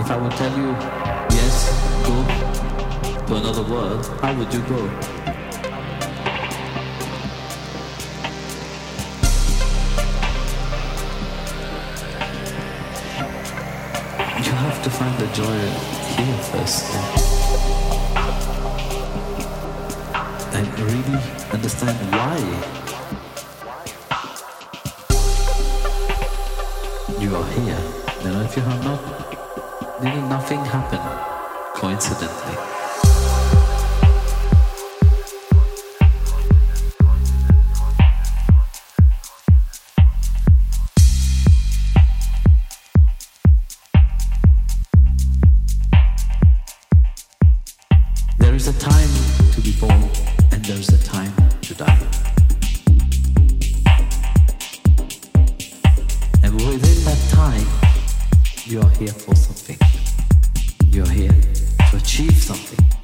If I would tell you, yes, go to another world, how would you go? You have to find the joy here first. And really understand why you are here. Know, if you have not, nothing happened coincidentally. There is a time to be born and there is a time to die. And within that time, you are here for something. You are here to achieve something.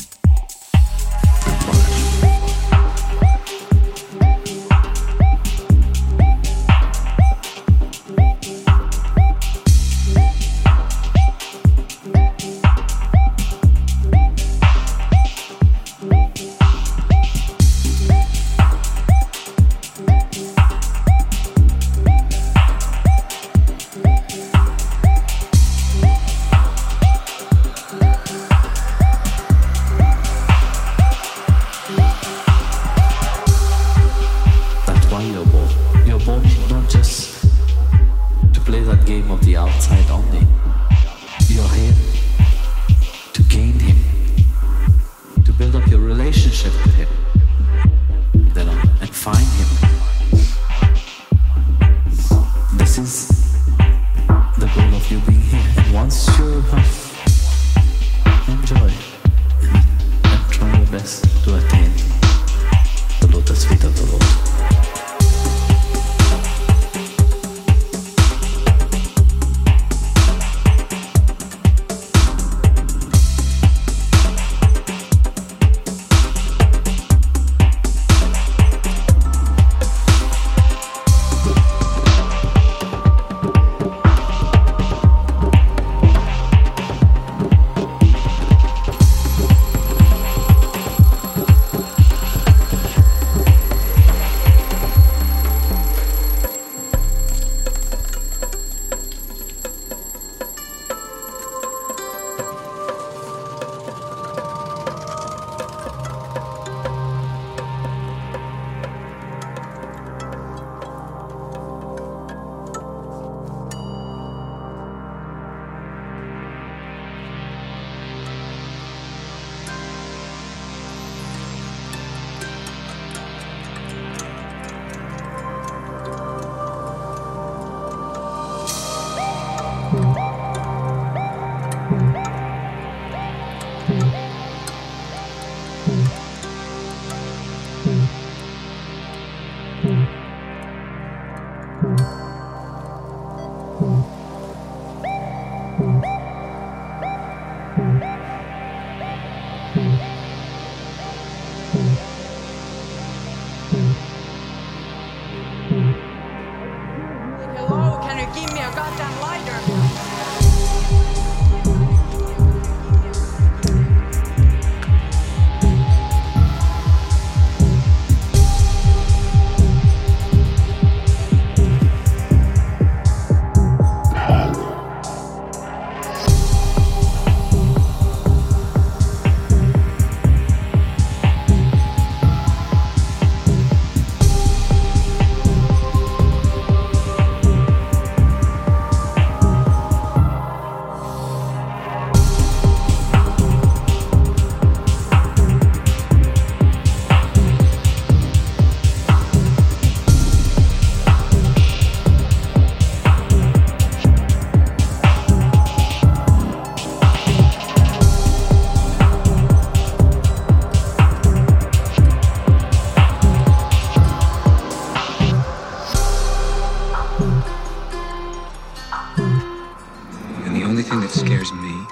Only thing that scares me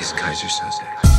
is Keyser Söze.